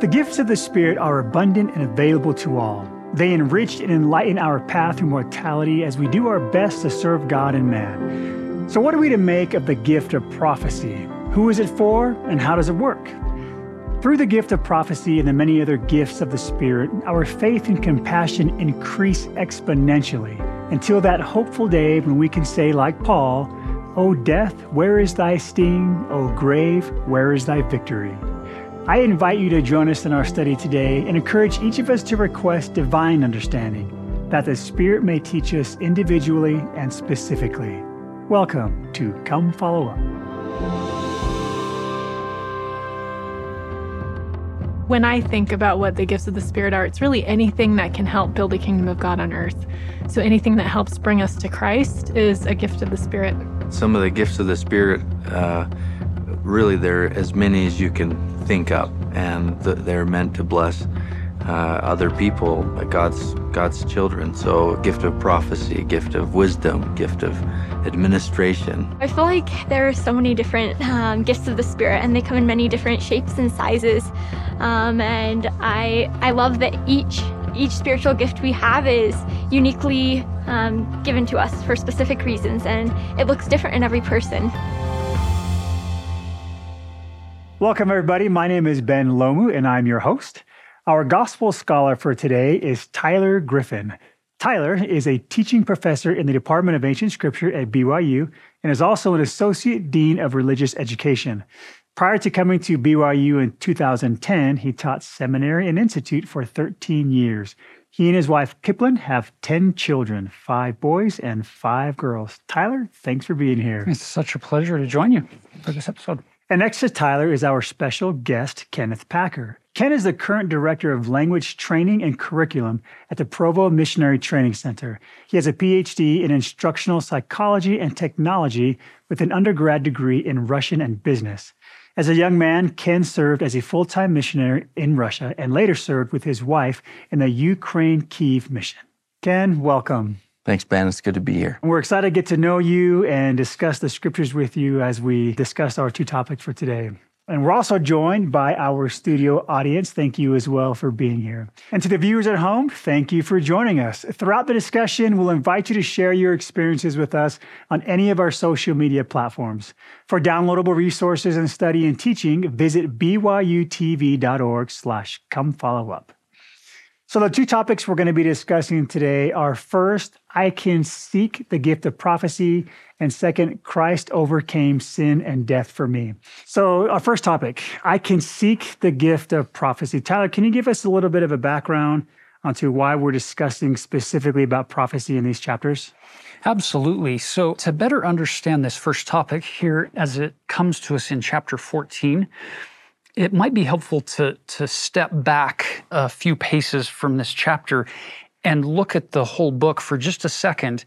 The gifts of the Spirit are abundant and available to all. They enrich and enlighten our path through mortality as we do our best to serve God and man. So, what are we to make of the gift of prophecy? Who is it for, and how does it work? Through the gift of prophecy and the many other gifts of the Spirit, our faith and compassion increase exponentially until that hopeful day when we can say, like Paul, O death, where is thy sting? O grave, where is thy victory? I invite you to join us in our study today and encourage each of us to request divine understanding that the Spirit may teach us individually and specifically. Welcome to Come Follow Up. When I think about what the gifts of the Spirit are, it's really anything that can help build the kingdom of God on earth. So anything that helps bring us to Christ is a gift of the Spirit. Some of the gifts of the Spirit, uh, really, there are as many as you can think up, and th- they're meant to bless uh, other people, God's God's children. So, gift of prophecy, gift of wisdom, gift of administration. I feel like there are so many different um, gifts of the Spirit, and they come in many different shapes and sizes. Um, and I I love that each each spiritual gift we have is uniquely um, given to us for specific reasons, and it looks different in every person. Welcome, everybody. My name is Ben Lomu, and I'm your host. Our gospel scholar for today is Tyler Griffin. Tyler is a teaching professor in the Department of Ancient Scripture at BYU and is also an associate dean of religious education. Prior to coming to BYU in 2010, he taught seminary and institute for 13 years. He and his wife, Kiplin, have 10 children five boys and five girls. Tyler, thanks for being here. It's such a pleasure to join you for this episode. And next to Tyler is our special guest, Kenneth Packer. Ken is the current director of language training and curriculum at the Provo Missionary Training Center. He has a PhD in instructional psychology and technology with an undergrad degree in Russian and business. As a young man, Ken served as a full time missionary in Russia and later served with his wife in the Ukraine Kiev mission. Ken, welcome. Thanks, Ben. It's good to be here. We're excited to get to know you and discuss the scriptures with you as we discuss our two topics for today. And we're also joined by our studio audience. Thank you as well for being here. And to the viewers at home, thank you for joining us. Throughout the discussion, we'll invite you to share your experiences with us on any of our social media platforms. For downloadable resources and study and teaching, visit byutv.org slash come follow up. So, the two topics we're going to be discussing today are first, I can seek the gift of prophecy, and second, Christ overcame sin and death for me. So, our first topic, I can seek the gift of prophecy. Tyler, can you give us a little bit of a background onto why we're discussing specifically about prophecy in these chapters? Absolutely. So, to better understand this first topic here as it comes to us in chapter 14, it might be helpful to, to step back a few paces from this chapter and look at the whole book for just a second.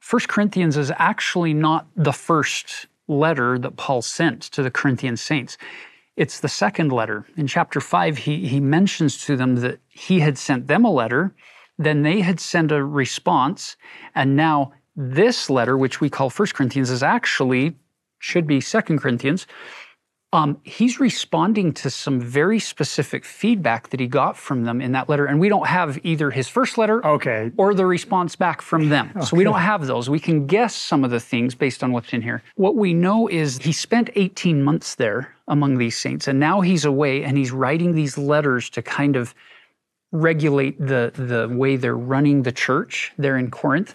First Corinthians is actually not the first letter that Paul sent to the Corinthian saints. It's the second letter. In chapter 5, he, he mentions to them that he had sent them a letter, then they had sent a response, and now this letter, which we call First Corinthians, is actually should be Second Corinthians um, he's responding to some very specific feedback that he got from them in that letter. And we don't have either his first letter okay. or the response back from them. Okay. So we don't have those. We can guess some of the things based on what's in here. What we know is he spent 18 months there among these saints, and now he's away and he's writing these letters to kind of regulate the, the way they're running the church there in Corinth,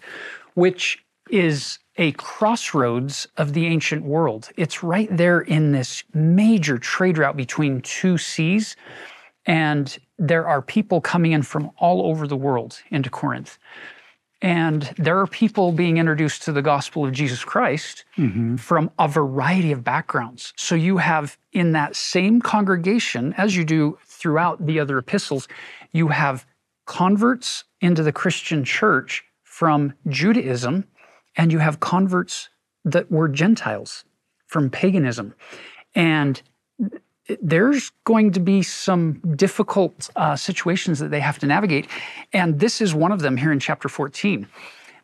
which is a crossroads of the ancient world. It's right there in this major trade route between two seas. And there are people coming in from all over the world into Corinth. And there are people being introduced to the gospel of Jesus Christ mm-hmm. from a variety of backgrounds. So you have in that same congregation, as you do throughout the other epistles, you have converts into the Christian church from Judaism and you have converts that were Gentiles from paganism. And there's going to be some difficult uh, situations that they have to navigate. And this is one of them here in chapter 14,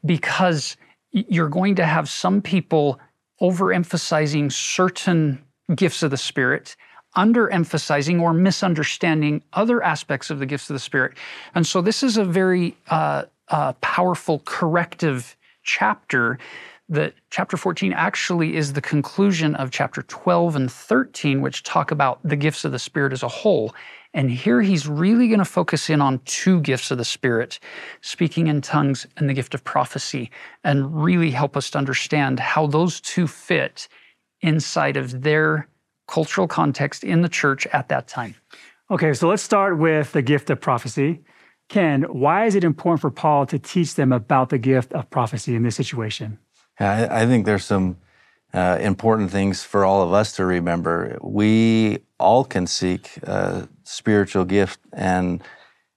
because you're going to have some people overemphasizing certain gifts of the Spirit, underemphasizing or misunderstanding other aspects of the gifts of the Spirit. And so this is a very uh, uh, powerful corrective chapter that chapter 14 actually is the conclusion of chapter 12 and 13, which talk about the gifts of the Spirit as a whole. And here he's really going to focus in on two gifts of the Spirit, speaking in tongues and the gift of prophecy, and really help us to understand how those two fit inside of their cultural context in the church at that time. Okay, so let's start with the gift of prophecy. Ken, why is it important for Paul to teach them about the gift of prophecy in this situation? Yeah, I, I think there's some uh, important things for all of us to remember. We all can seek a spiritual gift, and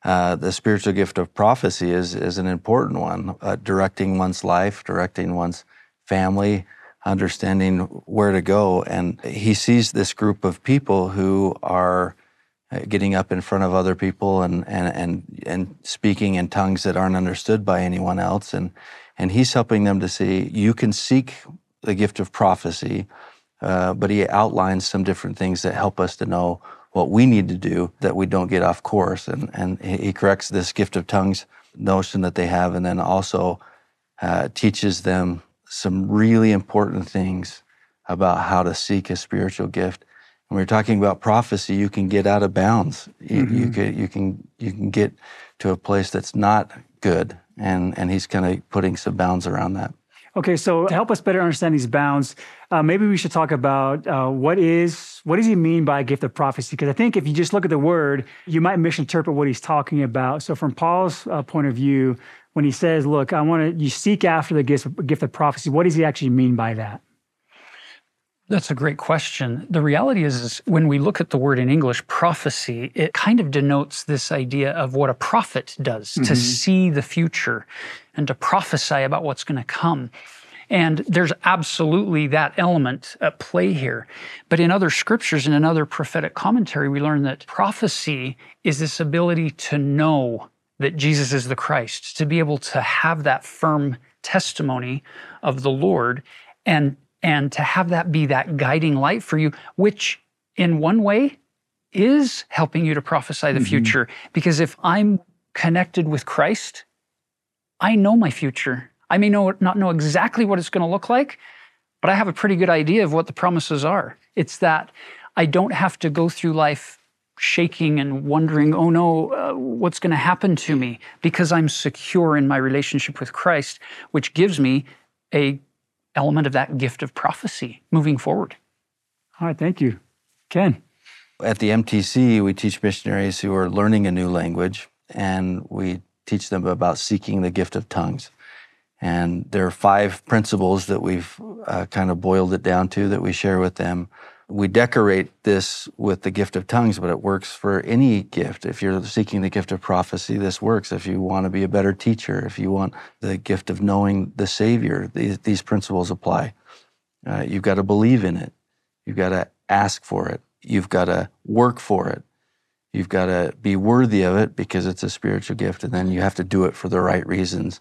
uh, the spiritual gift of prophecy is, is an important one, uh, directing one's life, directing one's family, understanding where to go. And he sees this group of people who are uh, getting up in front of other people and, and, and, and speaking in tongues that aren't understood by anyone else. And, and he's helping them to see you can seek the gift of prophecy, uh, but he outlines some different things that help us to know what we need to do that we don't get off course. And, and he corrects this gift of tongues notion that they have, and then also uh, teaches them some really important things about how to seek a spiritual gift. When we're talking about prophecy, you can get out of bounds. You, mm-hmm. you, can, you can you can get to a place that's not good, and and he's kind of putting some bounds around that. Okay, so to help us better understand these bounds, uh, maybe we should talk about uh, what is what does he mean by a gift of prophecy? Because I think if you just look at the word, you might misinterpret what he's talking about. So, from Paul's uh, point of view, when he says, "Look, I want to," you seek after the gift, gift of prophecy. What does he actually mean by that? That's a great question. The reality is, is, when we look at the word in English, prophecy, it kind of denotes this idea of what a prophet does mm-hmm. to see the future and to prophesy about what's going to come. And there's absolutely that element at play here. But in other scriptures and in other prophetic commentary, we learn that prophecy is this ability to know that Jesus is the Christ, to be able to have that firm testimony of the Lord and and to have that be that guiding light for you, which in one way is helping you to prophesy the mm-hmm. future. Because if I'm connected with Christ, I know my future. I may know, not know exactly what it's going to look like, but I have a pretty good idea of what the promises are. It's that I don't have to go through life shaking and wondering, oh no, uh, what's going to happen to me? Because I'm secure in my relationship with Christ, which gives me a element of that gift of prophecy moving forward. All right, thank you. Ken. At the MTC, we teach missionaries who are learning a new language, and we teach them about seeking the gift of tongues. And there are five principles that we've uh, kind of boiled it down to that we share with them we decorate this with the gift of tongues, but it works for any gift. If you're seeking the gift of prophecy, this works. If you want to be a better teacher, if you want the gift of knowing the Savior, these, these principles apply. Uh, you've got to believe in it. You've got to ask for it. You've got to work for it. You've got to be worthy of it because it's a spiritual gift, and then you have to do it for the right reasons.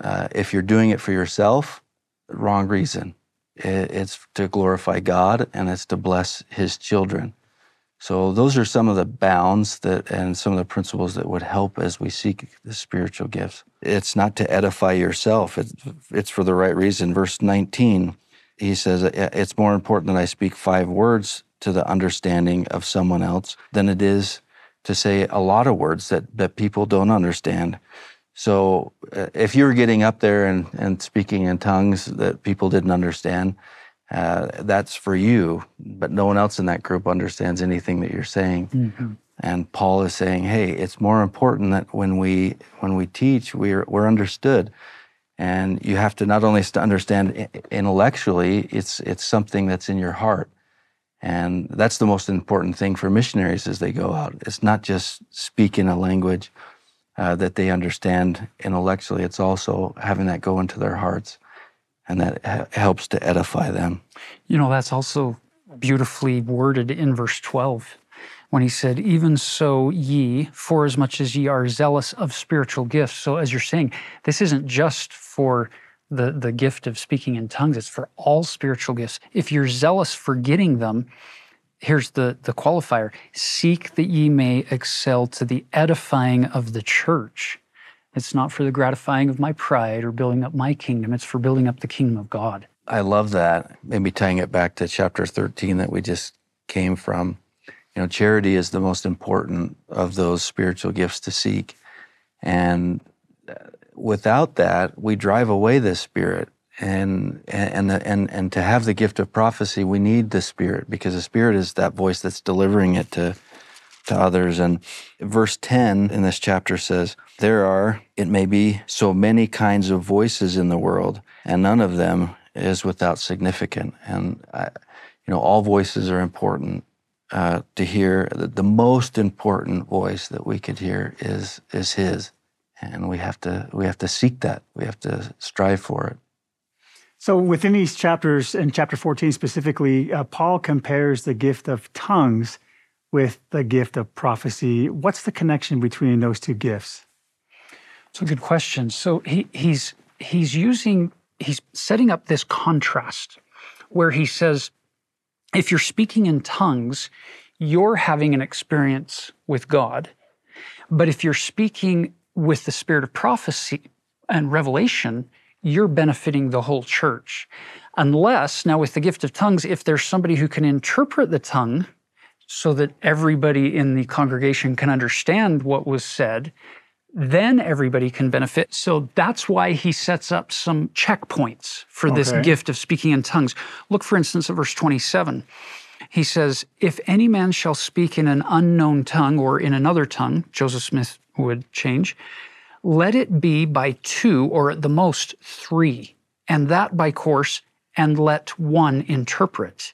Uh, if you're doing it for yourself, wrong reason it's to glorify God and it's to bless His children. So those are some of the bounds that and some of the principles that would help as we seek the spiritual gifts. It's not to edify yourself. It's, it's for the right reason. Verse 19, he says, it's more important that I speak five words to the understanding of someone else than it is to say a lot of words that, that people don't understand. So uh, if you were getting up there and, and speaking in tongues that people didn't understand, uh, that's for you, but no one else in that group understands anything that you're saying. Mm-hmm. And Paul is saying, hey, it's more important that when we when we teach, we're we're understood, and you have to not only understand intellectually, it's it's something that's in your heart, and that's the most important thing for missionaries as they go out. It's not just speaking a language uh, that they understand intellectually. It's also having that go into their hearts, and that ha- helps to edify them. You know, that's also beautifully worded in verse 12 when he said, Even so, ye, for as much as ye are zealous of spiritual gifts. So, as you're saying, this isn't just for the, the gift of speaking in tongues, it's for all spiritual gifts. If you're zealous for getting them, here's the, the qualifier seek that ye may excel to the edifying of the church. It's not for the gratifying of my pride or building up my kingdom, it's for building up the kingdom of God. I love that. Maybe tying it back to chapter 13 that we just came from. You know, charity is the most important of those spiritual gifts to seek. And uh, without that, we drive away the spirit. And, and, and, and to have the gift of prophecy, we need the spirit because the spirit is that voice that's delivering it to, to others. And verse 10 in this chapter says, There are, it may be, so many kinds of voices in the world, and none of them is without significance. And, I, you know, all voices are important. Uh, to hear the, the most important voice that we could hear is is his and we have to we have to seek that we have to strive for it so within these chapters in chapter 14 specifically uh, paul compares the gift of tongues with the gift of prophecy. What's the connection between those two gifts? It's a good question. So he, he's he's using he's setting up this contrast where he says if you're speaking in tongues, you're having an experience with God. But if you're speaking with the spirit of prophecy and revelation, you're benefiting the whole church. Unless, now with the gift of tongues, if there's somebody who can interpret the tongue so that everybody in the congregation can understand what was said, then everybody can benefit. So that's why he sets up some checkpoints for okay. this gift of speaking in tongues. Look, for instance, at verse 27. He says, If any man shall speak in an unknown tongue or in another tongue, Joseph Smith would change, let it be by two or at the most three, and that by course, and let one interpret.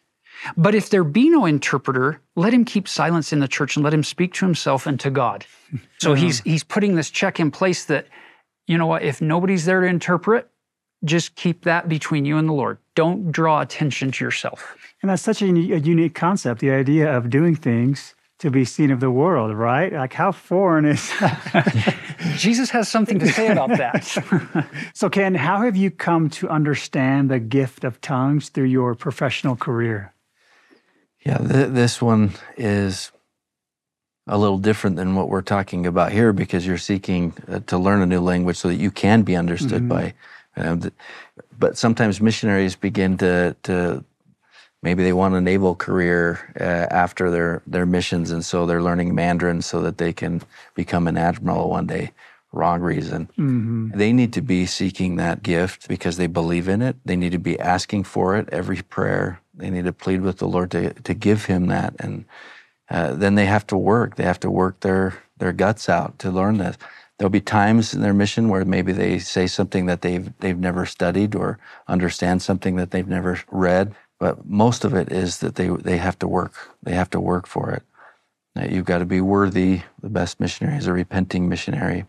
But if there be no interpreter, let him keep silence in the church and let him speak to himself and to God. So he's he's putting this check in place that, you know what, if nobody's there to interpret, just keep that between you and the Lord. Don't draw attention to yourself. And that's such a, a unique concept, the idea of doing things to be seen of the world, right? Like how foreign is Jesus has something to say about that. so Ken, how have you come to understand the gift of tongues through your professional career? Yeah, th- this one is a little different than what we're talking about here because you're seeking uh, to learn a new language so that you can be understood mm-hmm. by. Uh, the, but sometimes missionaries begin to to maybe they want a naval career uh, after their their missions, and so they're learning Mandarin so that they can become an admiral one day. Wrong reason. Mm-hmm. They need to be seeking that gift because they believe in it. They need to be asking for it every prayer they need to plead with the Lord to, to give him that. And uh, then they have to work. They have to work their, their guts out to learn this. There'll be times in their mission where maybe they say something that they've, they've never studied or understand something that they've never read. But most of it is that they, they have to work. They have to work for it. Now, you've got to be worthy. The best missionary is a repenting missionary.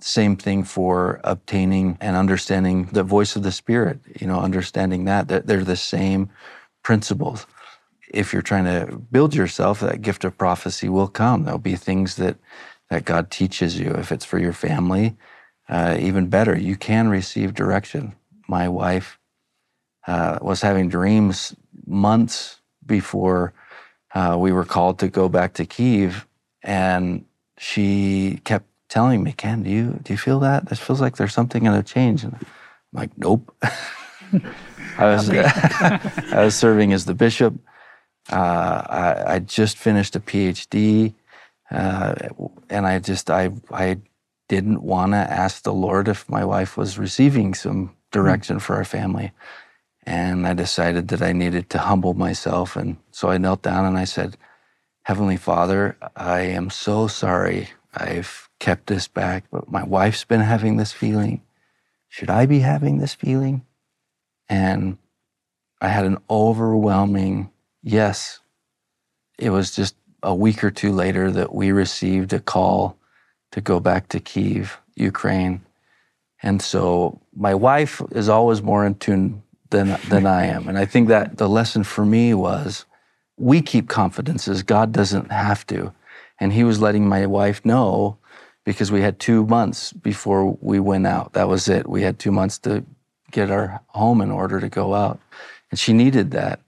Same thing for obtaining and understanding the voice of the Spirit, you know, understanding that, that they're the same principles. If you're trying to build yourself, that gift of prophecy will come. There'll be things that, that God teaches you. If it's for your family, uh, even better, you can receive direction. My wife uh, was having dreams months before uh, we were called to go back to Kiev, and she kept telling me, "Ken, do you do you feel that? This feels like there's something going to change." And I'm like, "Nope." I was I was serving as the bishop. Uh, I, I, just finished a PhD, uh, and I just I I didn't want to ask the Lord if my wife was receiving some direction mm. for our family, and I decided that I needed to humble myself, and so I knelt down and I said, "Heavenly Father, I am so sorry. I've kept this back, but my wife's been having this feeling. Should I be having this feeling?" And I had an overwhelming yes. It was just a week or two later that we received a call to go back to Kiev, Ukraine. And so my wife is always more in tune than, than I am. And I think that the lesson for me was we keep confidences, God doesn't have to. And he was letting my wife know because we had two months before we went out. That was it. We had two months to get our home in order to go out. And she needed that.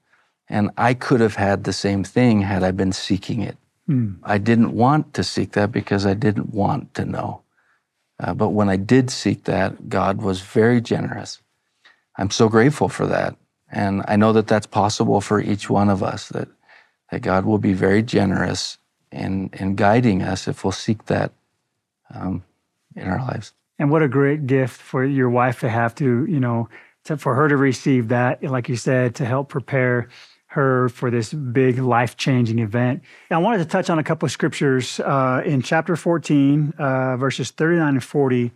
And I could have had the same thing had I been seeking it. Mm. I didn't want to seek that because I didn't want to know. Uh, but when I did seek that, God was very generous. I'm so grateful for that. And I know that that's possible for each one of us, that, that God will be very generous in, in guiding us if we'll seek that um, in our lives. And what a great gift for your wife to have to, you know, to, for her to receive that, like you said, to help prepare her for this big life changing event. I wanted to touch on a couple of scriptures uh, in chapter 14, uh, verses 39 and 40,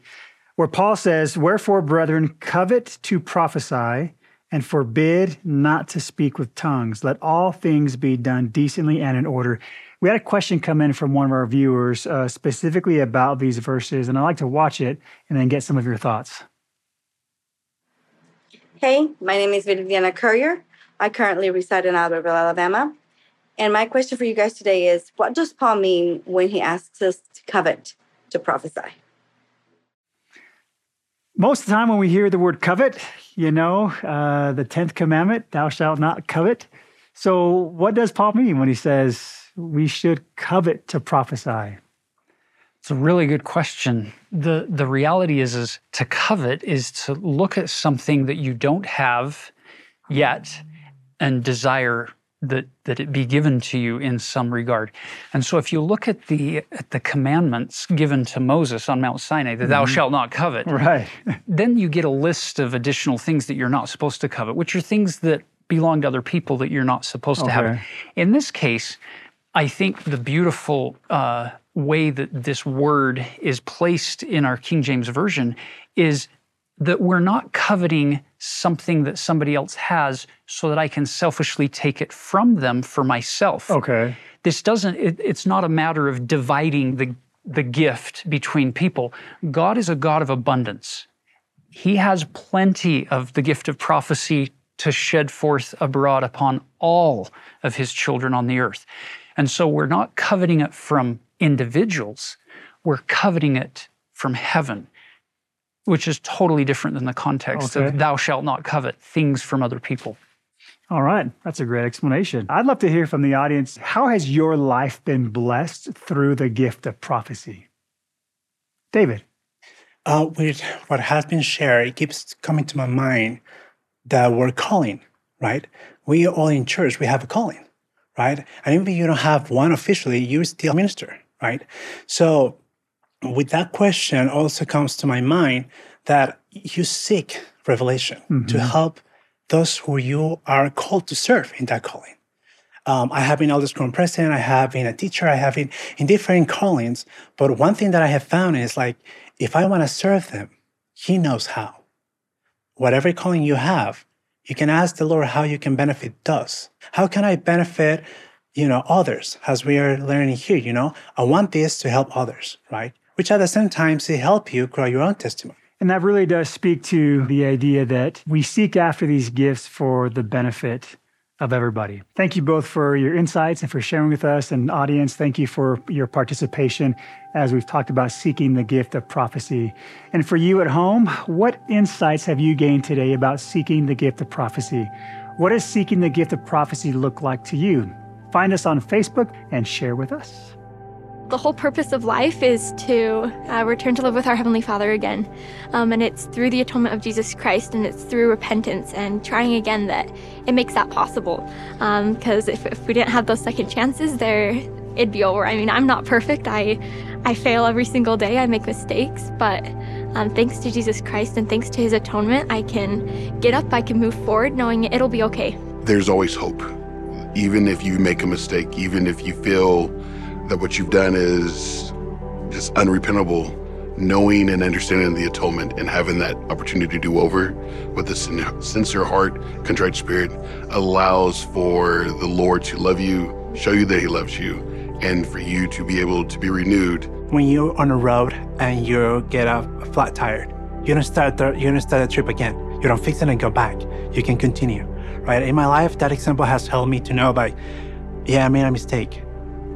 where Paul says, Wherefore, brethren, covet to prophesy and forbid not to speak with tongues. Let all things be done decently and in order. We had a question come in from one of our viewers uh, specifically about these verses, and I'd like to watch it and then get some of your thoughts. Hey, my name is Viviana Courier. I currently reside in Albertville, Alabama. And my question for you guys today is what does Paul mean when he asks us to covet to prophesy? Most of the time, when we hear the word covet, you know, uh, the 10th commandment, thou shalt not covet. So, what does Paul mean when he says we should covet to prophesy? It's a really good question. The the reality is is to covet is to look at something that you don't have yet and desire that that it be given to you in some regard. And so if you look at the at the commandments given to Moses on Mount Sinai that mm-hmm. thou shalt not covet. Right. then you get a list of additional things that you're not supposed to covet, which are things that belong to other people that you're not supposed okay. to have. In this case, I think the beautiful uh, way that this word is placed in our King James Version is that we're not coveting something that somebody else has so that I can selfishly take it from them for myself. Okay. This doesn't, it, it's not a matter of dividing the, the gift between people. God is a God of abundance. He has plenty of the gift of prophecy to shed forth abroad upon all of his children on the earth. And so we're not coveting it from individuals, we're coveting it from heaven, which is totally different than the context okay. of thou shalt not covet things from other people. All right, that's a great explanation. I'd love to hear from the audience how has your life been blessed through the gift of prophecy? David. Uh, with what has been shared, it keeps coming to my mind that we're calling, right? We all in church, we have a calling right? And even if you don't have one officially, you still minister, right? So with that question also comes to my mind that you seek revelation mm-hmm. to help those who you are called to serve in that calling. Um, I have been elders quorum president, I have been a teacher, I have been in different callings. But one thing that I have found is like, if I want to serve them, he knows how. Whatever calling you have, you can ask the Lord how you can benefit us. How can I benefit, you know, others as we are learning here, you know? I want this to help others, right? Which at the same time to help you grow your own testimony. And that really does speak to the idea that we seek after these gifts for the benefit of everybody. Thank you both for your insights and for sharing with us and audience. Thank you for your participation as we've talked about seeking the gift of prophecy. And for you at home, what insights have you gained today about seeking the gift of prophecy? What does seeking the gift of prophecy look like to you? Find us on Facebook and share with us. The whole purpose of life is to uh, return to live with our Heavenly Father again. Um, and it's through the atonement of Jesus Christ and it's through repentance and trying again that it makes that possible. Because um, if, if we didn't have those second chances, there it'd be over. I mean, I'm not perfect. I, I fail every single day. I make mistakes. But um, thanks to Jesus Christ and thanks to His atonement, I can get up, I can move forward knowing it'll be okay. There's always hope. Even if you make a mistake, even if you feel that what you've done is just unrepentable, knowing and understanding the atonement and having that opportunity to do over with a sincere heart, contrite spirit allows for the Lord to love you, show you that He loves you, and for you to be able to be renewed. When you're on a road and you get a flat tire, you don't start the, you don't start the trip again. You don't fix it and go back. You can continue, right? In my life, that example has helped me to know, like, yeah, I made a mistake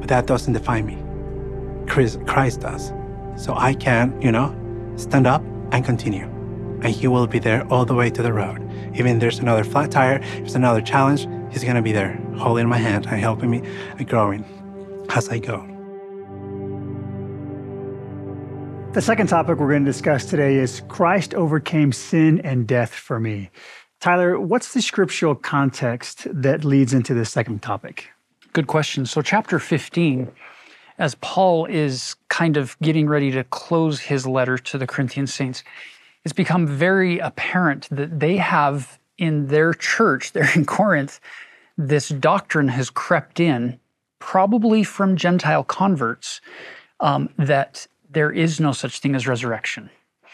but that doesn't define me. Christ does. So I can, you know, stand up and continue. And He will be there all the way to the road. Even if there's another flat tire, if there's another challenge, He's to be there, holding my hand and helping me growing as I go. The second topic we're going to discuss today is Christ overcame sin and death for me. Tyler, what's the scriptural context that leads into this second topic? Good question. So, chapter 15, as Paul is kind of getting ready to close his letter to the Corinthian saints, it's become very apparent that they have in their church, there in Corinth, this doctrine has crept in, probably from Gentile converts, um, that there is no such thing as resurrection.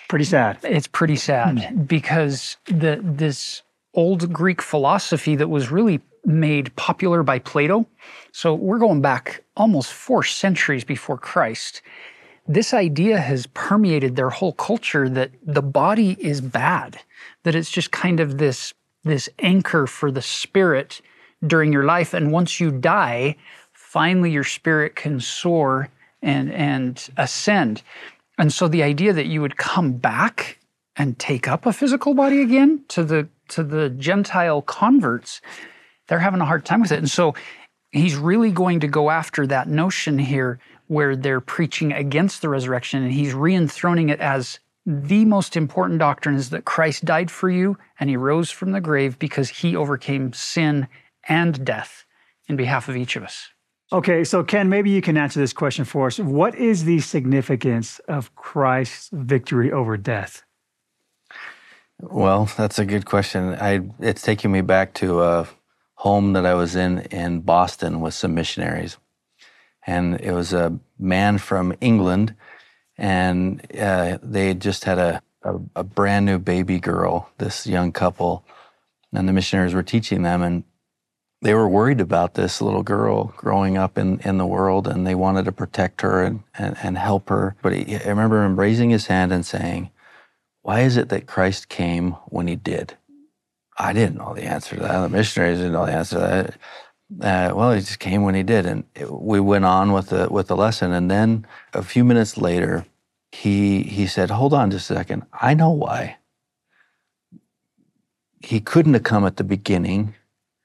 Pretty sad. It's pretty sad hmm. because the this old Greek philosophy that was really made popular by Plato. So we're going back almost four centuries before Christ. This idea has permeated their whole culture that the body is bad, that it's just kind of this, this anchor for the spirit during your life. And once you die, finally your spirit can soar and, and ascend. And so the idea that you would come back and take up a physical body again to the to the Gentile converts, they're having a hard time with it. And so he's really going to go after that notion here where they're preaching against the resurrection and he's re-enthroning it as the most important doctrine is that Christ died for you and he rose from the grave because he overcame sin and death in behalf of each of us. Okay, so Ken, maybe you can answer this question for us. What is the significance of Christ's victory over death? Well, that's a good question. I it's taking me back to a home that I was in in Boston with some missionaries, and it was a man from England, and uh, they just had a, a a brand new baby girl, this young couple, and the missionaries were teaching them and they were worried about this little girl growing up in, in the world and they wanted to protect her and, and, and help her. But he, I remember him raising his hand and saying, Why is it that Christ came when he did? I didn't know the answer to that. The missionaries didn't know the answer to that. Uh, well, he just came when he did. And it, we went on with the, with the lesson. And then a few minutes later, he, he said, Hold on just a second. I know why. He couldn't have come at the beginning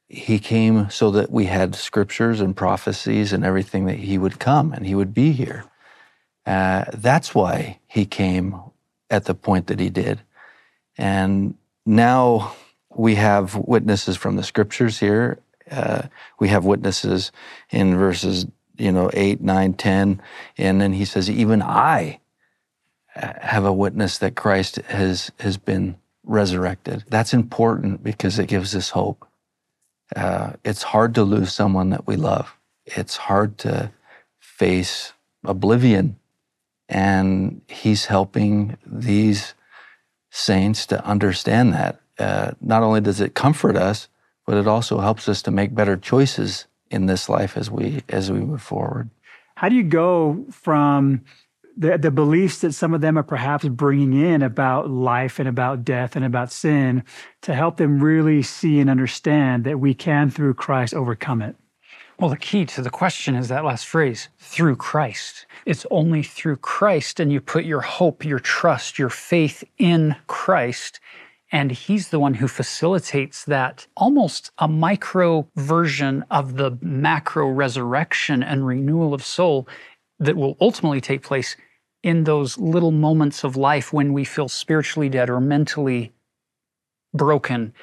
he came so that we had scriptures and prophecies and everything that he would come and he would be here. Uh, that's why he came at the point that he did. And now we have witnesses from the scriptures here. Uh, we have witnesses in verses, you know, 8, 9, 10. And then he says, even I have a witness that Christ has, has been resurrected. That's important because it gives us hope. Uh, it's hard to lose someone that we love. It's hard to face oblivion. And he's helping these saints to understand that. Uh, not only does it comfort us, but it also helps us to make better choices in this life as we as we move forward. How do you go from the, the beliefs that some of them are perhaps bringing in about life and about death and about sin to help them really see and understand that we can, through Christ, overcome it. Well, the key to the question is that last phrase through Christ. It's only through Christ, and you put your hope, your trust, your faith in Christ. And he's the one who facilitates that almost a micro version of the macro resurrection and renewal of soul that will ultimately take place in those little moments of life when we feel spiritually dead or mentally broken.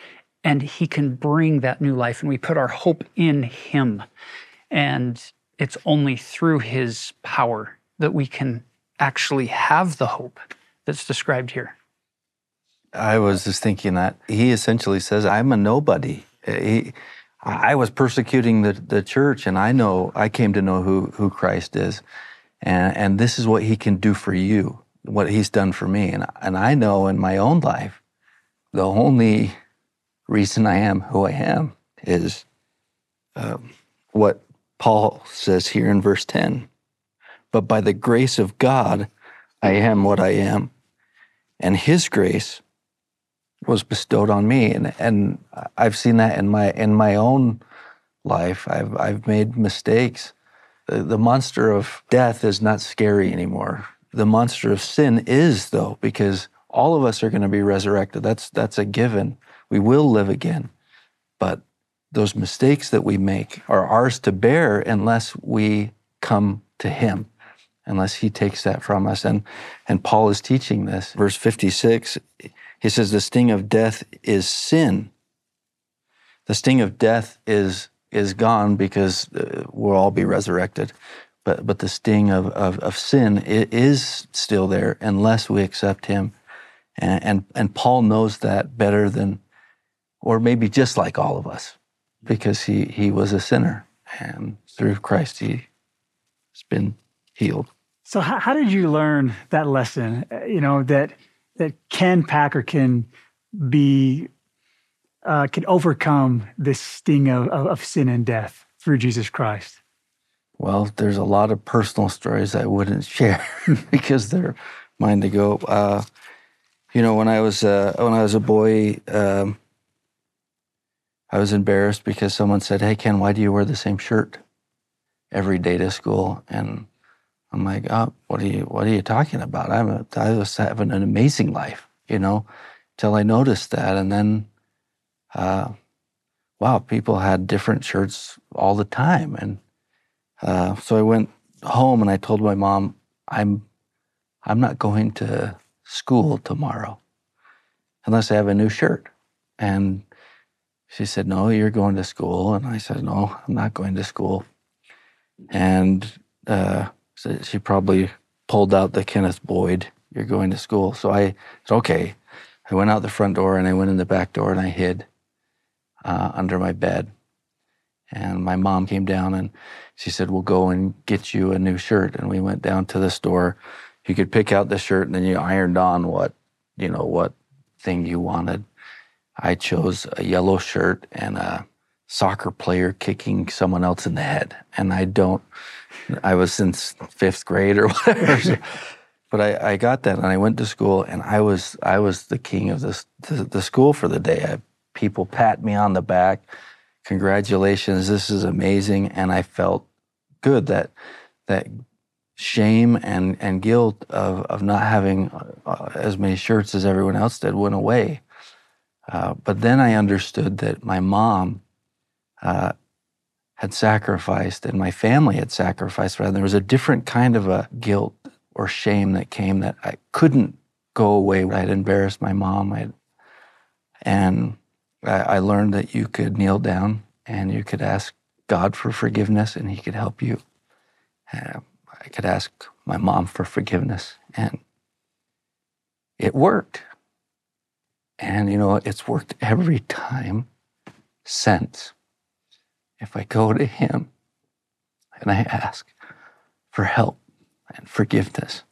And He can bring that new life, and we put our hope in Him. And it's only through His power that we can actually have the hope that's described here. I was just thinking that he essentially says, I'm a nobody. Uh, he, I was persecuting the, the church, and I know I came to know who, who Christ is. And, and this is what he can do for you, what he's done for me. And, and I know in my own life, the only reason I am who I am is um, what Paul says here in verse 10. But by the grace of God, I am what I am. And his grace was bestowed on me. And, and I've seen that in my, in my own life. I've, I've made mistakes the monster of death is not scary anymore. The monster of sin is, though, because all of us are going to be resurrected. That's, that's a given. We will live again. But those mistakes that we make are ours to bear unless we come to Him, unless He takes that from us. And, and Paul is teaching this. Verse 56, he says, The sting of death is sin. The sting of death is, is gone because uh, we'll all be resurrected. But, but the sting of, of, of sin is still there unless we accept Him. And, and, and Paul knows that better than, or maybe just like all of us because he, he was a sinner and through Christ he has been healed. So how, how did you learn that lesson? Uh, you know that that Ken Packer can be uh, can overcome this sting of, of, of sin and death through Jesus Christ. Well, there's a lot of personal stories I wouldn't share because they're mine to go. Uh, you know, when I was uh, when I was a boy, um, I was embarrassed because someone said, "Hey Ken, why do you wear the same shirt every day to school?" And I'm like, "Oh, what are you what are you talking about? I'm a, I was having an amazing life, you know." Till I noticed that, and then, uh, wow, people had different shirts all the time, and uh, so I went home and I told my mom, "I'm I'm not going to school tomorrow unless I have a new shirt." And she said, No, you're going to school. And I said, No, I'm not going to school. And uh, so she probably pulled out the Kenneth Boyd, You're going to school. So I said, Okay. I went out the front door and I went in the back door and I hid uh, under my bed. And my mom came down and she said, We'll go and get you a new shirt. And we went down to the store. You could pick out the shirt and then you ironed on what, you know, what thing you wanted. I chose a yellow shirt and a soccer player kicking someone else in the head. And I don't, I was since fifth grade or whatever. but I, I got that and I went to school and I was, I was the king of this, the, the school for the day. I, people pat me on the back. Congratulations, this is amazing. And I felt good that, that shame and, and guilt of, of not having uh, as many shirts as everyone else did went away. Uh, but then I understood that my mom uh, had sacrificed and my family had sacrificed. Rather, there was a different kind of a guilt or shame that came that I couldn't go away. I'd embarrassed my mom. I'd, and I, I learned that you could kneel down and you could ask God for forgiveness and He could help you. Uh, I could ask my mom for forgiveness and it worked. And, you know, it's worked every time since. If I go to Him and I ask for help and forgiveness,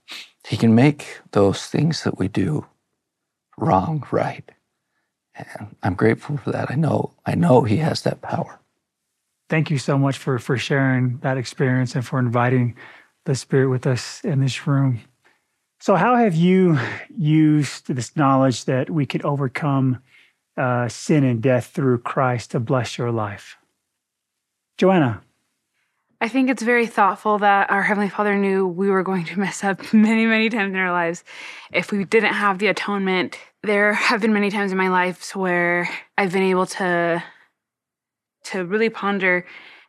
He can make those things that we do wrong right. And I'm grateful for that. I know, I know He has that power. Thank you so much for, for sharing that experience and for inviting the Spirit with us in this room. So, how have you used this knowledge that we could overcome uh, sin and death through Christ to bless your life? Joanna. I think it's very thoughtful that our Heavenly Father knew we were going to mess up many, many times in our lives if we didn't have the atonement. There have been many times in my life where I've been able to to really ponder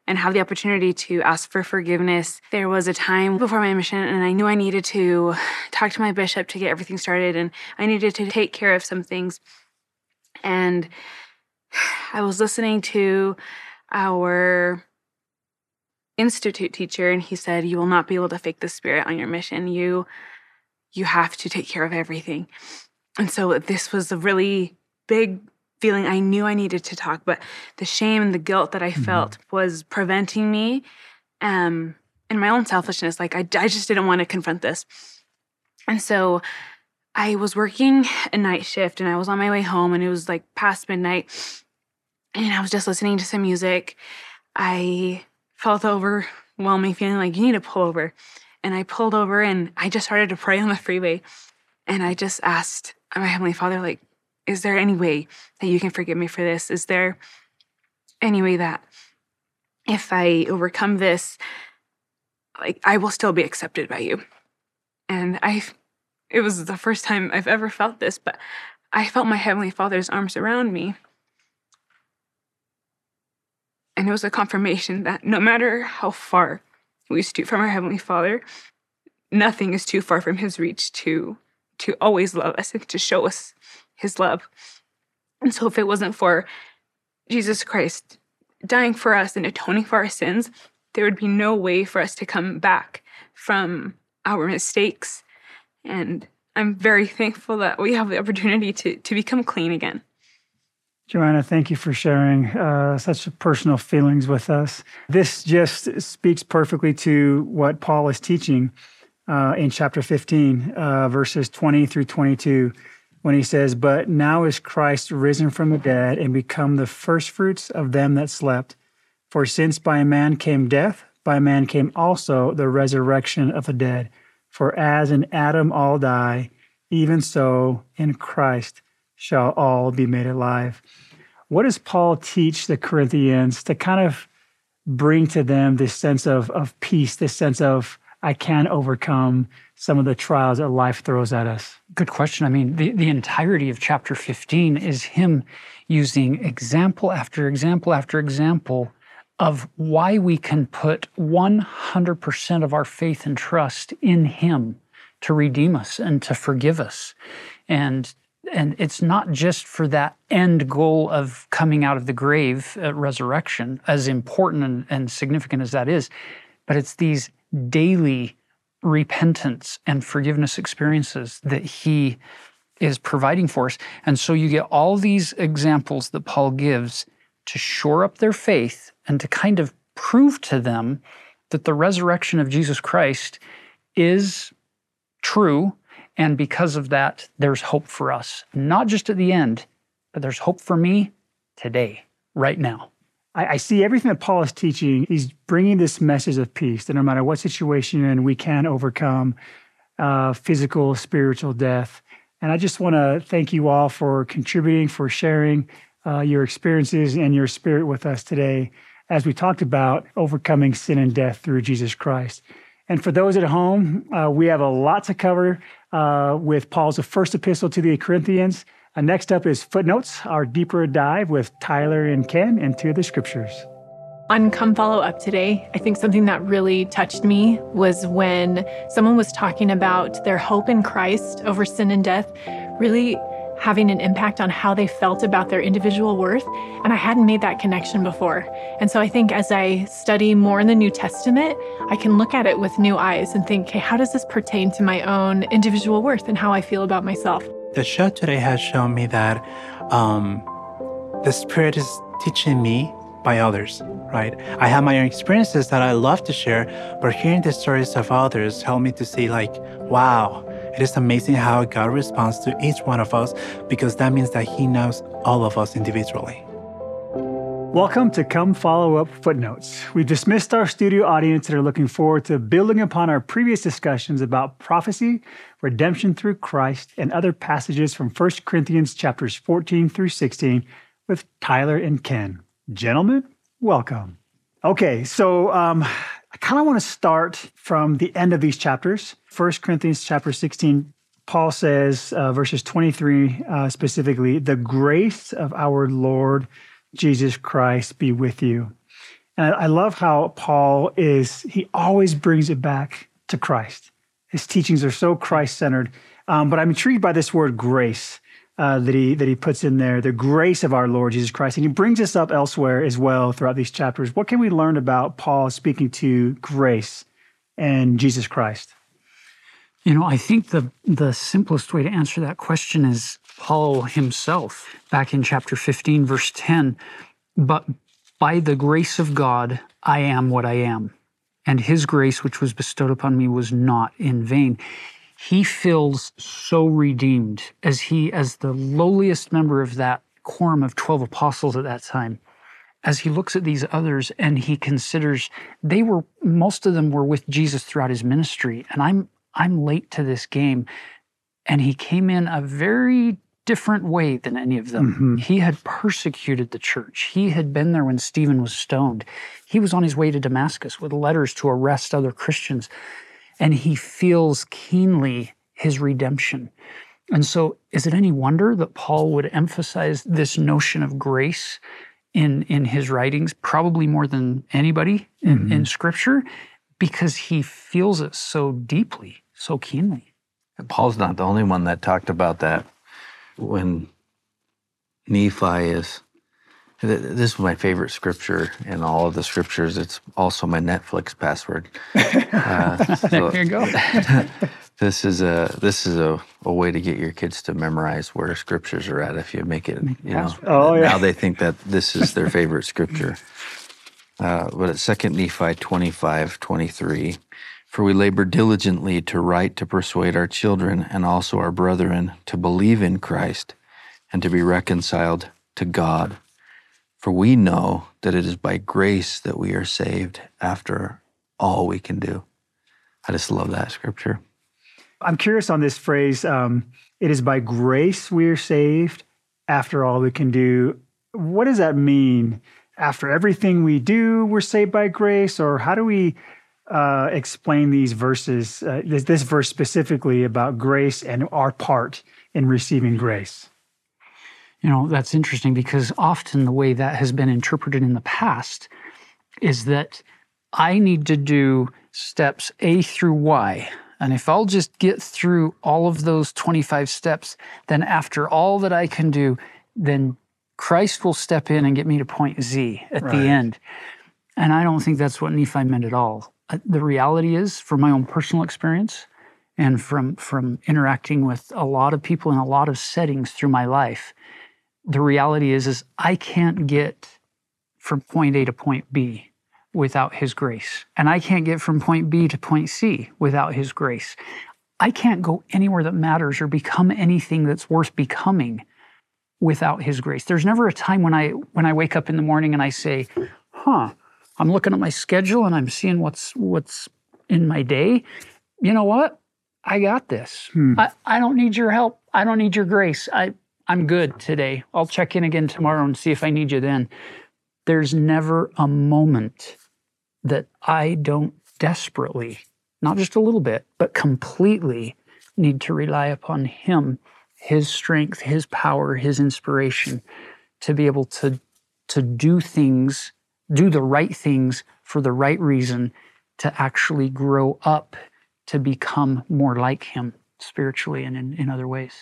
and have the opportunity to ask for forgiveness. There was a time before my mission, and I knew I needed to talk to my bishop to get everything started, and I needed to take care of some things. And I was listening to our institute teacher and he said you will not be able to fake the spirit on your mission you you have to take care of everything and so this was a really big feeling I knew I needed to talk, but the shame and the guilt that I mm-hmm. felt was preventing me. Um, and my own selfishness, like I, I just didn't want to confront this. And so I was working a night shift and I was on my way home and it was like past midnight and I was just listening to some music. I felt overwhelming feeling like you need to pull over. And I pulled over and I just started to pray on the freeway. And I just asked my Heavenly Father, like, is there any way that you can forgive me for this? Is there any way that if I overcome this, like I will still be accepted by you? And I, it was the first time I've ever felt this, but I felt my Heavenly Father's arms around me. And it was a confirmation that no matter how far we stoop from our Heavenly Father, nothing is too far from His reach to, to always love us and to show us His love. And so, if it wasn't for Jesus Christ dying for us and atoning for our sins, there would be no way for us to come back from our mistakes. And I'm very thankful that we have the opportunity to, to become clean again. Joanna, thank you for sharing uh, such personal feelings with us. This just speaks perfectly to what Paul is teaching uh, in chapter 15, uh, verses 20 through 22, when he says, But now is Christ risen from the dead and become the firstfruits of them that slept. For since by a man came death, by man came also the resurrection of the dead. For as in Adam all die, even so in Christ shall all be made alive. What does Paul teach the Corinthians to kind of bring to them this sense of, of peace, this sense of, I can overcome some of the trials that life throws at us? Good question. I mean, the, the entirety of chapter 15 is him using example after example after example of why we can put 100% of our faith and trust in him to redeem us and to forgive us. And and it's not just for that end goal of coming out of the grave, uh, resurrection, as important and, and significant as that is, but it's these daily repentance and forgiveness experiences that he is providing for us. And so you get all these examples that Paul gives to shore up their faith and to kind of prove to them that the resurrection of Jesus Christ is true. And because of that, there's hope for us, not just at the end, but there's hope for me today, right now. I, I see everything that Paul is teaching. He's bringing this message of peace that no matter what situation you're in, we can overcome uh, physical, spiritual death. And I just want to thank you all for contributing, for sharing uh, your experiences and your spirit with us today as we talked about overcoming sin and death through Jesus Christ. And for those at home, uh, we have a lot to cover uh, with Paul's first epistle to the Corinthians. Uh, next up is Footnotes, our deeper dive with Tyler and Ken into the scriptures. On Come Follow Up today, I think something that really touched me was when someone was talking about their hope in Christ over sin and death, really having an impact on how they felt about their individual worth. And I hadn't made that connection before. And so I think as I study more in the New Testament, I can look at it with new eyes and think, okay, how does this pertain to my own individual worth and how I feel about myself? The show today has shown me that um, the Spirit is teaching me by others, right? I have my own experiences that I love to share, but hearing the stories of others help me to see, like, wow, it is amazing how God responds to each one of us because that means that He knows all of us individually. Welcome to Come Follow Up Footnotes. We've dismissed our studio audience and are looking forward to building upon our previous discussions about prophecy, redemption through Christ, and other passages from 1 Corinthians chapters 14 through 16 with Tyler and Ken. Gentlemen, welcome. Okay, so um, I kind of want to start from the end of these chapters. 1 Corinthians chapter 16, Paul says, uh, verses 23 uh, specifically, the grace of our Lord Jesus Christ be with you. And I love how Paul is, he always brings it back to Christ. His teachings are so Christ centered. Um, but I'm intrigued by this word grace uh, that, he, that he puts in there, the grace of our Lord Jesus Christ. And he brings this up elsewhere as well throughout these chapters. What can we learn about Paul speaking to grace and Jesus Christ? You know, I think the the simplest way to answer that question is Paul himself back in chapter 15 verse 10, but by the grace of God I am what I am, and his grace which was bestowed upon me was not in vain. He feels so redeemed as he as the lowliest member of that quorum of 12 apostles at that time as he looks at these others and he considers they were most of them were with Jesus throughout his ministry and I'm I'm late to this game. And he came in a very different way than any of them. Mm-hmm. He had persecuted the church. He had been there when Stephen was stoned. He was on his way to Damascus with letters to arrest other Christians. And he feels keenly his redemption. And so, is it any wonder that Paul would emphasize this notion of grace in in his writings, probably more than anybody in, Mhm. in Scripture, because he feels it so deeply, so keenly. Paul's not the only one that talked about that when Nephi is. This is my favorite scripture in all of the scriptures. It's also my Netflix password. Uh, so There you go. this is a this is a, a way to get your kids to memorize where scriptures are at. If you make it, you know, Oh, yeah. now they think that this is their favorite scripture. Uh, but at Second Nephi 25, 23, for we labor diligently to write to persuade our children and also our brethren to believe in Christ and to be reconciled to God. For we know that it is by grace that we are saved after all we can do. I just love that scripture. I'm curious on this phrase. Um, it is by grace we are saved after all we can do. What does that mean? After everything we do, we're saved by grace? Or how do we uh, explain these verses, uh, this, this verse specifically about grace and our part in receiving grace? You know, that's interesting because often the way that has been interpreted in the past is that I need to do steps A through Y. And if I'll just get through all of those 25 steps, then after all that I can do, then Christ will step in and get me to point Z at Right. the end. And I don't think that's what Nephi meant at all. The reality is, from my own personal experience and from, from interacting with a lot of people in a lot of settings through my life, the reality is is I can't get from point A to point B without his grace. And I can't get from point B to point C without his grace. I can't go anywhere that matters or become anything that's worth becoming without his grace. There's never a time when I when I wake up in the morning and I say, "Huh, I'm looking at my schedule and I'm seeing what's what's in my day. You know what? I got this. Hmm. I, I don't need your help. I don't need your grace. I I'm good today. I'll check in again tomorrow and see if I need you then. There's never a moment that I don't desperately, not just a little bit, but completely need to rely upon Him, His strength, His power, His inspiration to be able to, to do things, do the right things for the right reason, to actually grow up to become more like Him spiritually and in, in other ways.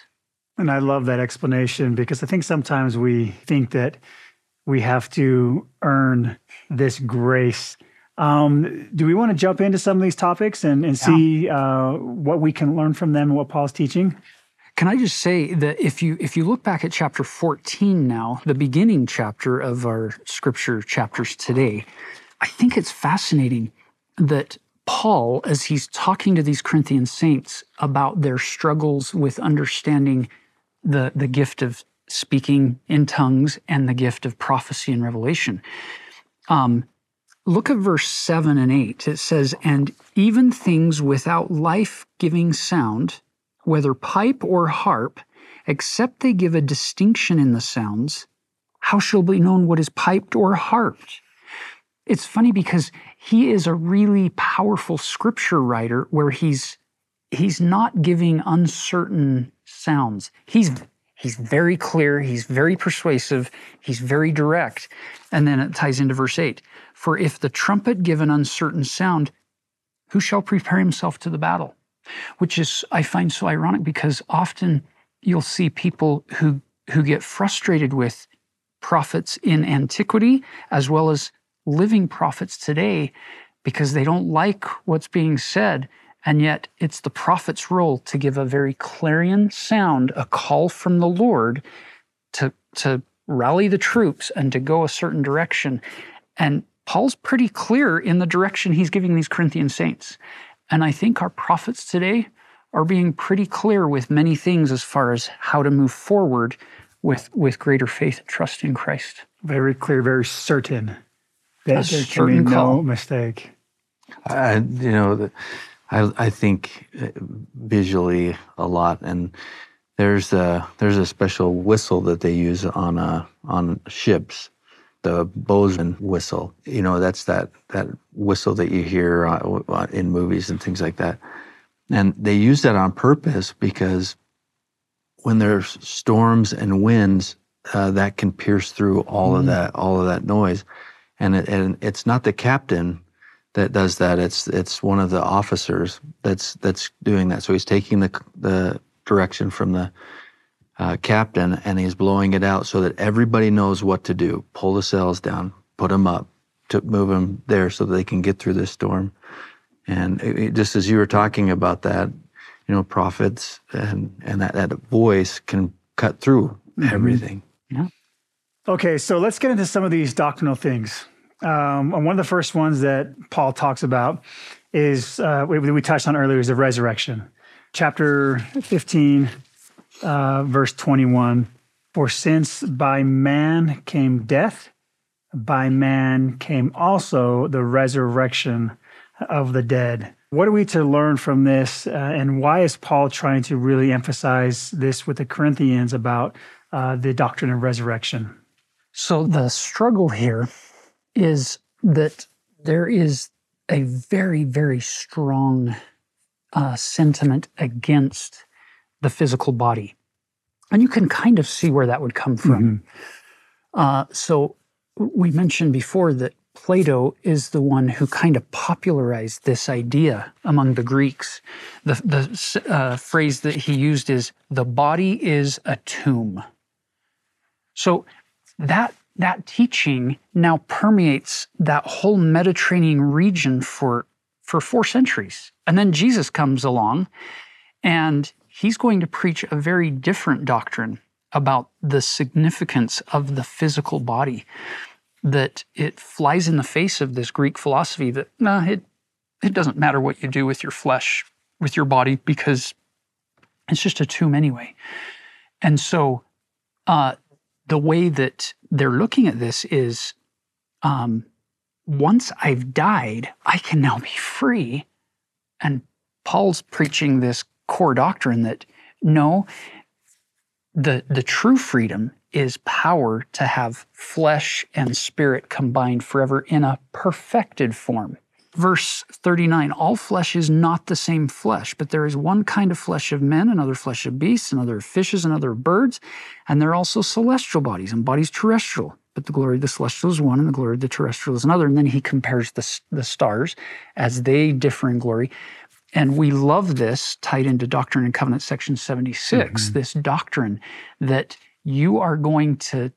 And I love that explanation because I think sometimes we think that we have to earn this grace. Um, do we want to jump into some of these topics and, and see uh, what we can learn from them and what Paul's teaching? Can I just say that if you if you look back at chapter 14 now, the beginning chapter of our scripture chapters today, I think it's fascinating that Paul, as he's talking to these Corinthian saints about their struggles with understanding the, the gift of speaking in tongues and the gift of prophecy and revelation, um, look at verse 7 and 8. It says, And even things without life giving sound, whether pipe or harp, except they give a distinction in the sounds, how shall be known what is piped or harped? It's funny because he is a really powerful scripture writer where he's he's not giving uncertain sounds. He's he's very clear, he's very persuasive, he's very direct. And then it ties into verse 8. For if the trumpet give an uncertain sound, who shall prepare himself to the battle? Which is I find so ironic because often you'll see people who who get frustrated with prophets in antiquity as well as living prophets today because they don't like what's being said. And yet, it's the prophet's role to give a very clarion sound, a call from the Lord to, to rally the troops and to go a certain direction. And Paul's pretty clear in the direction he's giving these Corinthian saints. And I think our prophets today are being pretty clear with many things as far as how to move forward with, with greater faith and trust in Christ. Very clear, very certain that A there can be no call. mistake. I, you know, I I think uh, visually a lot, and there's a there's a special whistle that they use on uh on ships, the bosun whistle. You know, that's that that whistle that you hear uh, uh, in movies and things like that, and they use that on purpose because when there's storms and winds, uh, that can pierce through all mm-hmm. of that all of that noise, and it, and it's not the captain that does that. It's it's one of the officers that's that's doing that. So he's taking the the direction from the uh, captain and he's blowing it out so that everybody knows what to do. Pull the sails down, put them up, to move them there so they can get through this storm. And it, it, just as you were talking about that, you know, prophets and and that that voice can cut through mm-hmm. everything. Yeah. Okay, so let's get into some of these doctrinal things. Um, and one of the first ones that Paul talks about is uh, we, we touched on earlier is the resurrection. Chapter 15, uh, verse 21. For since by man came death, by man came also the resurrection of the dead. What are we to learn from this? Uh, and why is Paul trying to really emphasize this with the Corinthians about uh, the doctrine of resurrection? So, the struggle here is that there is a very, very strong uh, sentiment against the physical body. And you can kind of see where that would come from. Mm-hmm. Uh, so, we mentioned before that Plato is the one who kind of popularized this idea among the Greeks. The, the uh, phrase that he used is the body is a tomb. So that that teaching now permeates that whole Mediterranean region for, for four centuries. And then Jesus comes along and he's going to preach a very different doctrine about the significance of the physical body, that it flies in the face of this Greek philosophy that, nah, it, it doesn't matter what you do with your flesh, with your body, because it's just a tomb anyway. And so uh, the way that they're looking at this is um, once I've died, I can now be free. And Paul's preaching this core doctrine that no, the, the true freedom is power to have flesh and spirit combined forever in a perfected form. Verse 39 all flesh is not the same flesh but there is one kind of flesh of men another flesh of beasts another of fishes and other of birds and there are also celestial bodies and bodies terrestrial. But the glory of the celestial is one and the glory of the terrestrial is another. And then he compares the, the stars as they differ in glory and we love this tied into doctrine and covenant section 76 mm-hmm. this doctrine that you are going to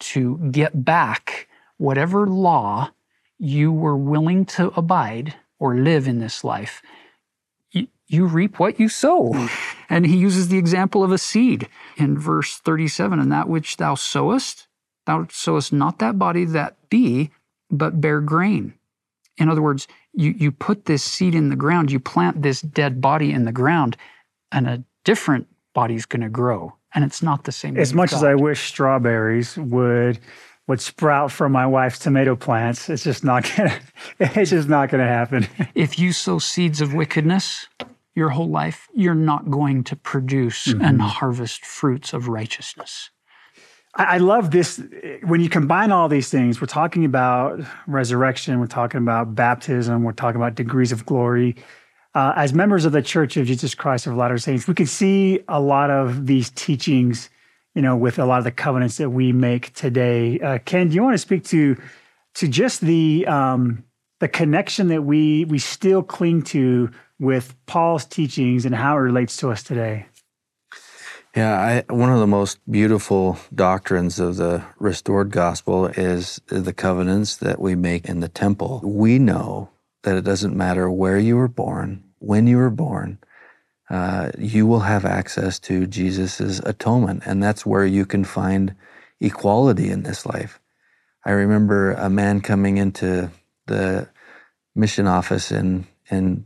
to get back whatever law you were willing to abide or live in this life, you, you reap what you sow. and he uses the example of a seed in verse 37 and that which thou sowest, thou sowest not that body that be, but bare grain. In other words, you, you put this seed in the ground, you plant this dead body in the ground, and a different body's going to grow. And it's not the same. As much as I wish strawberries would would sprout from my wife's tomato plants. It's just not gonna. It's just not gonna happen. if you sow seeds of wickedness your whole life, you're not going to produce mm-hmm. and harvest fruits of righteousness. I love this. When you combine all these things, we're talking about resurrection, we're talking about baptism, we're talking about degrees of glory. Uh, as members of the Church of Jesus Christ of Latter Saints, we can see a lot of these teachings you know, with a lot of the covenants that we make today. Uh, Ken, do you want to speak to to just the um, the connection that we we still cling to with Paul's teachings and how it relates to us today? Yeah, I, one of the most beautiful doctrines of the restored gospel is the covenants that we make in the temple. We know that it doesn't matter where you were born, when you were born, uh, you will have access to Jesus' atonement. And that's where you can find equality in this life. I remember a man coming into the mission office in, in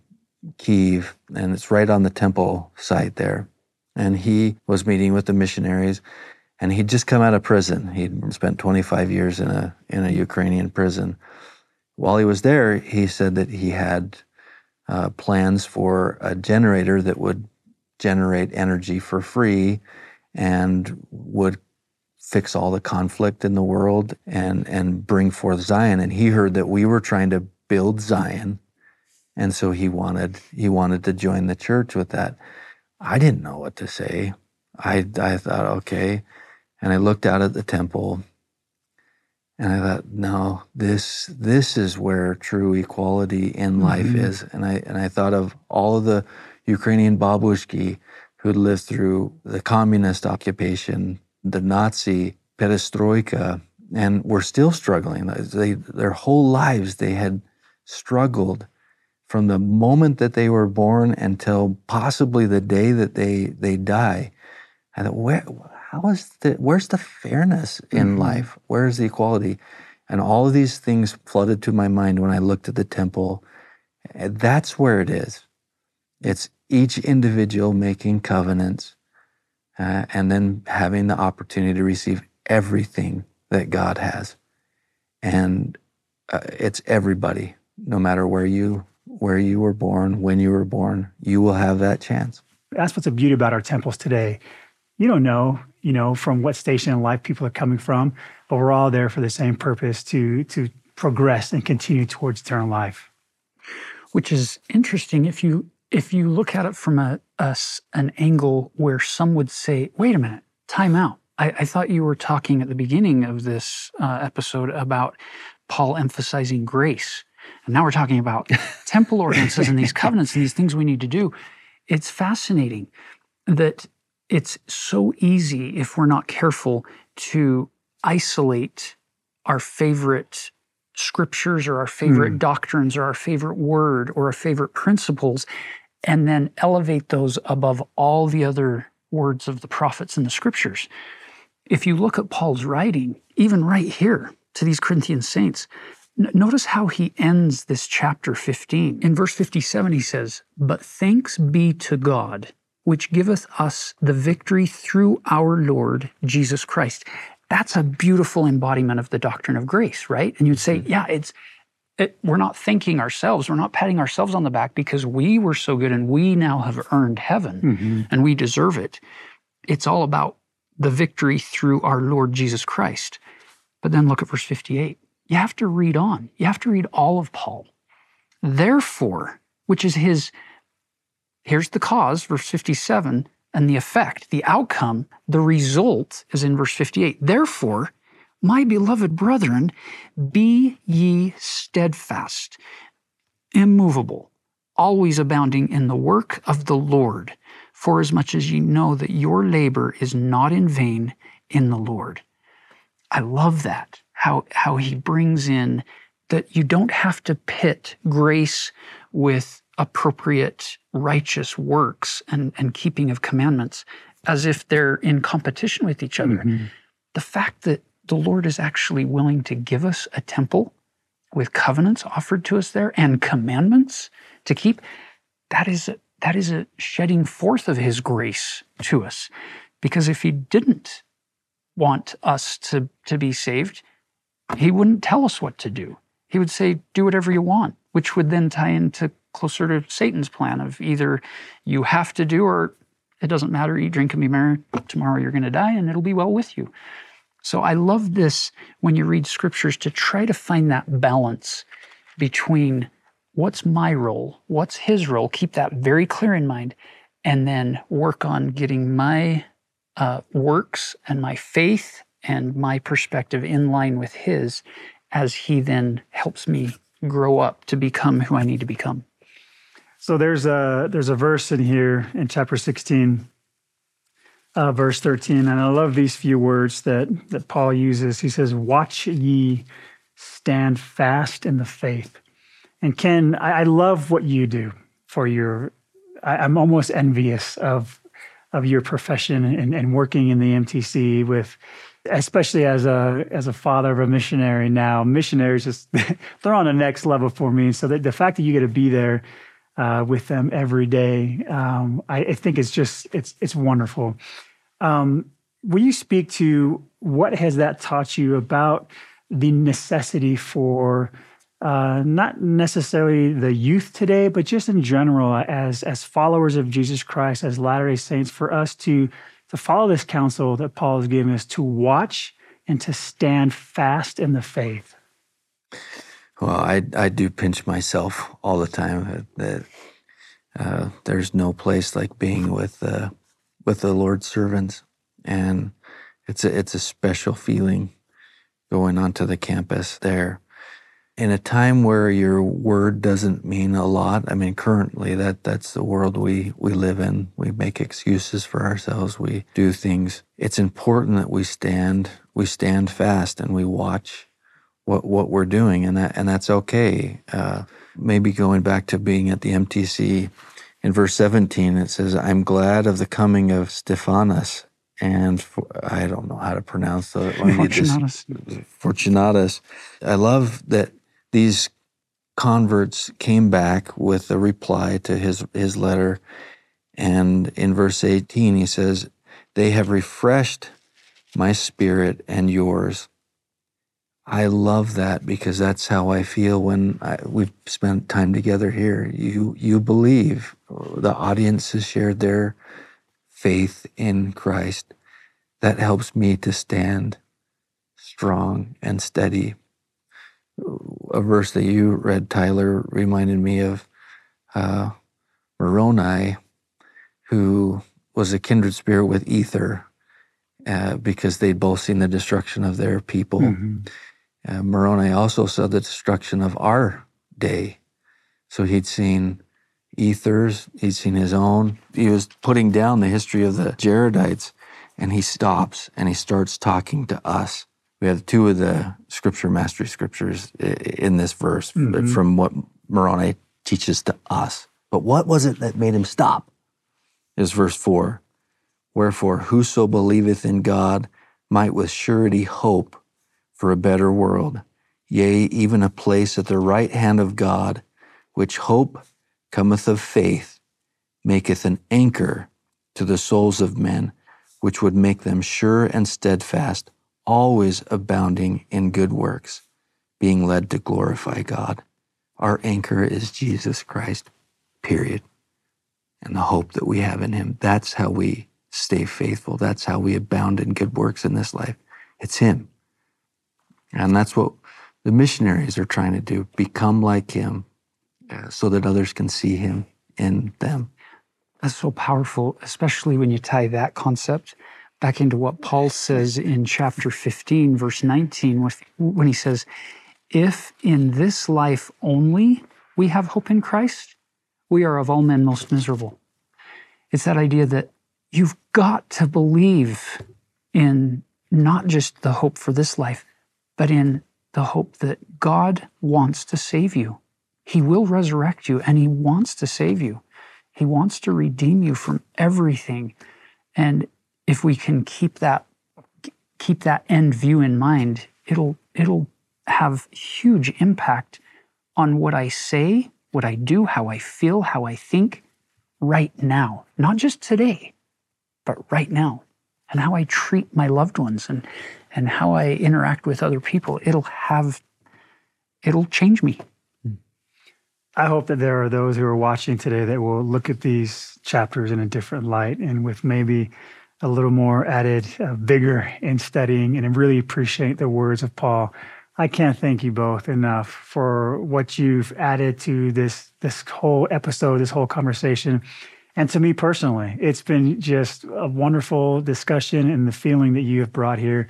Kiev, and it's right on the temple site there. And he was meeting with the missionaries, and he'd just come out of prison. He'd spent 25 years in a, in a Ukrainian prison. While he was there, he said that he had uh, plans for a generator that would generate energy for free and would fix all the conflict in the world and and bring forth Zion and he heard that we were trying to build Zion and so he wanted he wanted to join the church with that I didn't know what to say I I thought okay And I looked out at the temple and I thought, no, this this is where true equality in life mm-hmm. is. And I and I thought of all of the Ukrainian babushki who lived through the communist occupation, the Nazi perestroika, and were still struggling. They, their whole lives they had struggled from the moment that they were born until possibly the day that they they die. I thought, where how is the where's the fairness in mm-hmm. life? Where's the equality? And all of these things flooded to my mind when I looked at the temple. That's where it is. It's each individual making covenants uh, and then having the opportunity to receive everything that God has. And uh, it's everybody, no matter where you where you were born, when you were born, you will have that chance. That's what's the beauty about our temples today. You don't know, you know, from what station in life people are coming from, but we're all there for the same purpose to to progress and continue towards eternal life. Which is interesting if you if you look at it from a, a an angle where some would say, "Wait a minute, time out." I, I thought you were talking at the beginning of this uh, episode about Paul emphasizing grace. And now we're talking about temple ordinances and these covenants and these things we need to do. It's fascinating that it's so easy, if we're not careful, to isolate our favorite scriptures or our favorite mm. doctrines or our favorite word or our favorite principles and then elevate those above all the other words of the prophets and the scriptures. If you look at Paul's writing, even right here to these Corinthian saints, Notice how he ends this chapter 15. In verse 57, he says, But thanks be to God, which giveth us the victory through our Lord Jesus Christ. That's a beautiful embodiment of the doctrine of grace, right? And you'd say, mm-hmm. yeah, it's it, we're not thanking ourselves. We're not patting ourselves on the back because we were so good and we now have earned heaven mm-hmm. and we deserve it. It's all about the victory through our Lord Jesus Christ. But then look at verse 58 you have to read on. You have to read all of Paul. Therefore, which is his, here's the cause, verse 57, and the effect, the outcome, the result is in verse 58. Therefore, my beloved brethren, be ye steadfast, immovable, always abounding in the work of the Lord, for as much as ye know that your labor is not in vain in the Lord. I love that how how he brings in that you don't have to pit grace with appropriate righteous works and, and keeping of commandments as if they're in competition with each other. Mm-hmm. The fact that the Lord is actually willing to give us a temple with covenants offered to us there and commandments to keep, that is a, that is a shedding forth of his grace to us. Because if he didn't want us to, to be saved, he wouldn't tell us what to do. He would say, do whatever you want, which would then tie into closer to Satan's plan of either you have to do or it doesn't matter, eat, drink, and be merry. Tomorrow you're going to die and it'll be well with you. So I love this when you read scriptures to try to find that balance between what's my role, what's his role, keep that very clear in mind, and then work on getting my uh, works and my faith and my perspective in line with his as he then helps me grow up to become who I need to become. So there's a there's a verse in here in chapter 16, uh, verse 13, and I love these few words that that Paul uses. He says, "Watch ye stand fast in the faith." And Ken, I, I love what you do for your. I, I'm almost envious of of your profession and, and working in the MTC with especially as a as a father of a missionary now missionaries just they're on the next level for me. So the, the fact that you get to be there uh, with them every day um, I, I, think it's just it's it's wonderful. Um, will you speak to what has that taught you about the necessity for uh, not necessarily the youth today, but just in general, as as followers of Jesus Christ, as Latter Day Saints, for us to to follow this counsel that Paul is giving us to watch and to stand fast in the faith? Well, I, I do pinch myself all the time that uh, there's no place like being with uh, with the Lord's servants, and It's a, it's a special feeling going onto the campus there. In a time where your word doesn't mean a lot, I mean, currently that that's the world we, we live in. We make excuses for ourselves. We do things. It's important that we stand, we stand fast and we watch what, what we're doing. And that, and that's okay. Uh, maybe going back to being at the MTC in verse 17, it says, I'm glad of the coming of Stephanas and for, I don't know how to pronounce the Fortunatus. Fortunatus. I love that these converts came back with a reply to his his letter, and in verse 18 he says, "They have refreshed my spirit and yours." I love that because that's how I feel when I, we've spent time together here. You you believe the audience has shared their faith in Christ. That helps me to stand strong and steady. A verse that you read, Tyler, reminded me of uh, Moroni, who was a kindred spirit with Ether uh, because they'd both seen the destruction of their people. Mm-hmm. Uh, Moroni also saw the destruction of our day. So he'd seen Ether's, he'd seen his own. He was putting down the history of the Jaredites, and he stops and he starts talking to us. We have two of the scripture mastery scriptures in this verse mm-hmm. from what Moroni teaches to us. But what was it that made him stop? Is verse 4 Wherefore, whoso believeth in God might with surety hope for a better world, yea, even a place at the right hand of God, which hope cometh of faith, maketh an anchor to the souls of men, which would make them sure and steadfast, always abounding in good works, being led to glorify God. Our anchor is Jesus Christ, period. And the hope that we have in him. That's how we stay faithful. That's how we abound in good works in this life. It's him. And that's what the missionaries are trying to do become like him uh, so that others can see him in them. That's so powerful, especially when you tie that concept back into what Paul says in chapter 15, verse 19, when he says, If in this life only we have hope in Christ, we are of all men most miserable. It's that idea that you've got to believe in not just the hope for this life, but in the hope that God wants to save you. He will resurrect you and He wants to save you. He wants to redeem you from everything. And if we can keep that keep that end view in mind, it'll it'll have huge impact on what I say, what I do, how I feel, how I think right now. Not just today, but right now. And how I treat my loved ones and and how I interact with other people, it'll have, it'll change me. I hope that there are those who are watching today that will look at these chapters in a different light and with maybe a little more added uh, vigor in studying and I really appreciate the words of Paul. I can't thank you both enough for what you've added to this this whole episode, this whole conversation. And to me personally, it's been just a wonderful discussion and the feeling that you have brought here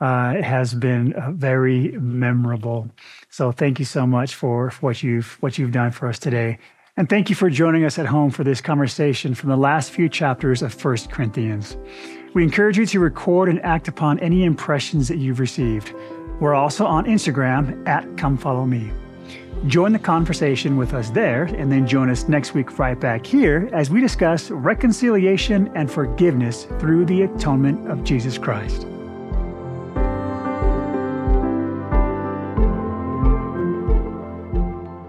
uh, has been uh, very memorable. So thank you so much for, for what you've what you've done for us today. And thank you for joining us at home for this conversation from the last few chapters of 1 Corinthians. We encourage you to record and act upon any impressions that you've received. We're also on Instagram at Come Follow Me. Join the conversation with us there, and then join us next week right back here as we discuss reconciliation and forgiveness through the atonement of Jesus Christ.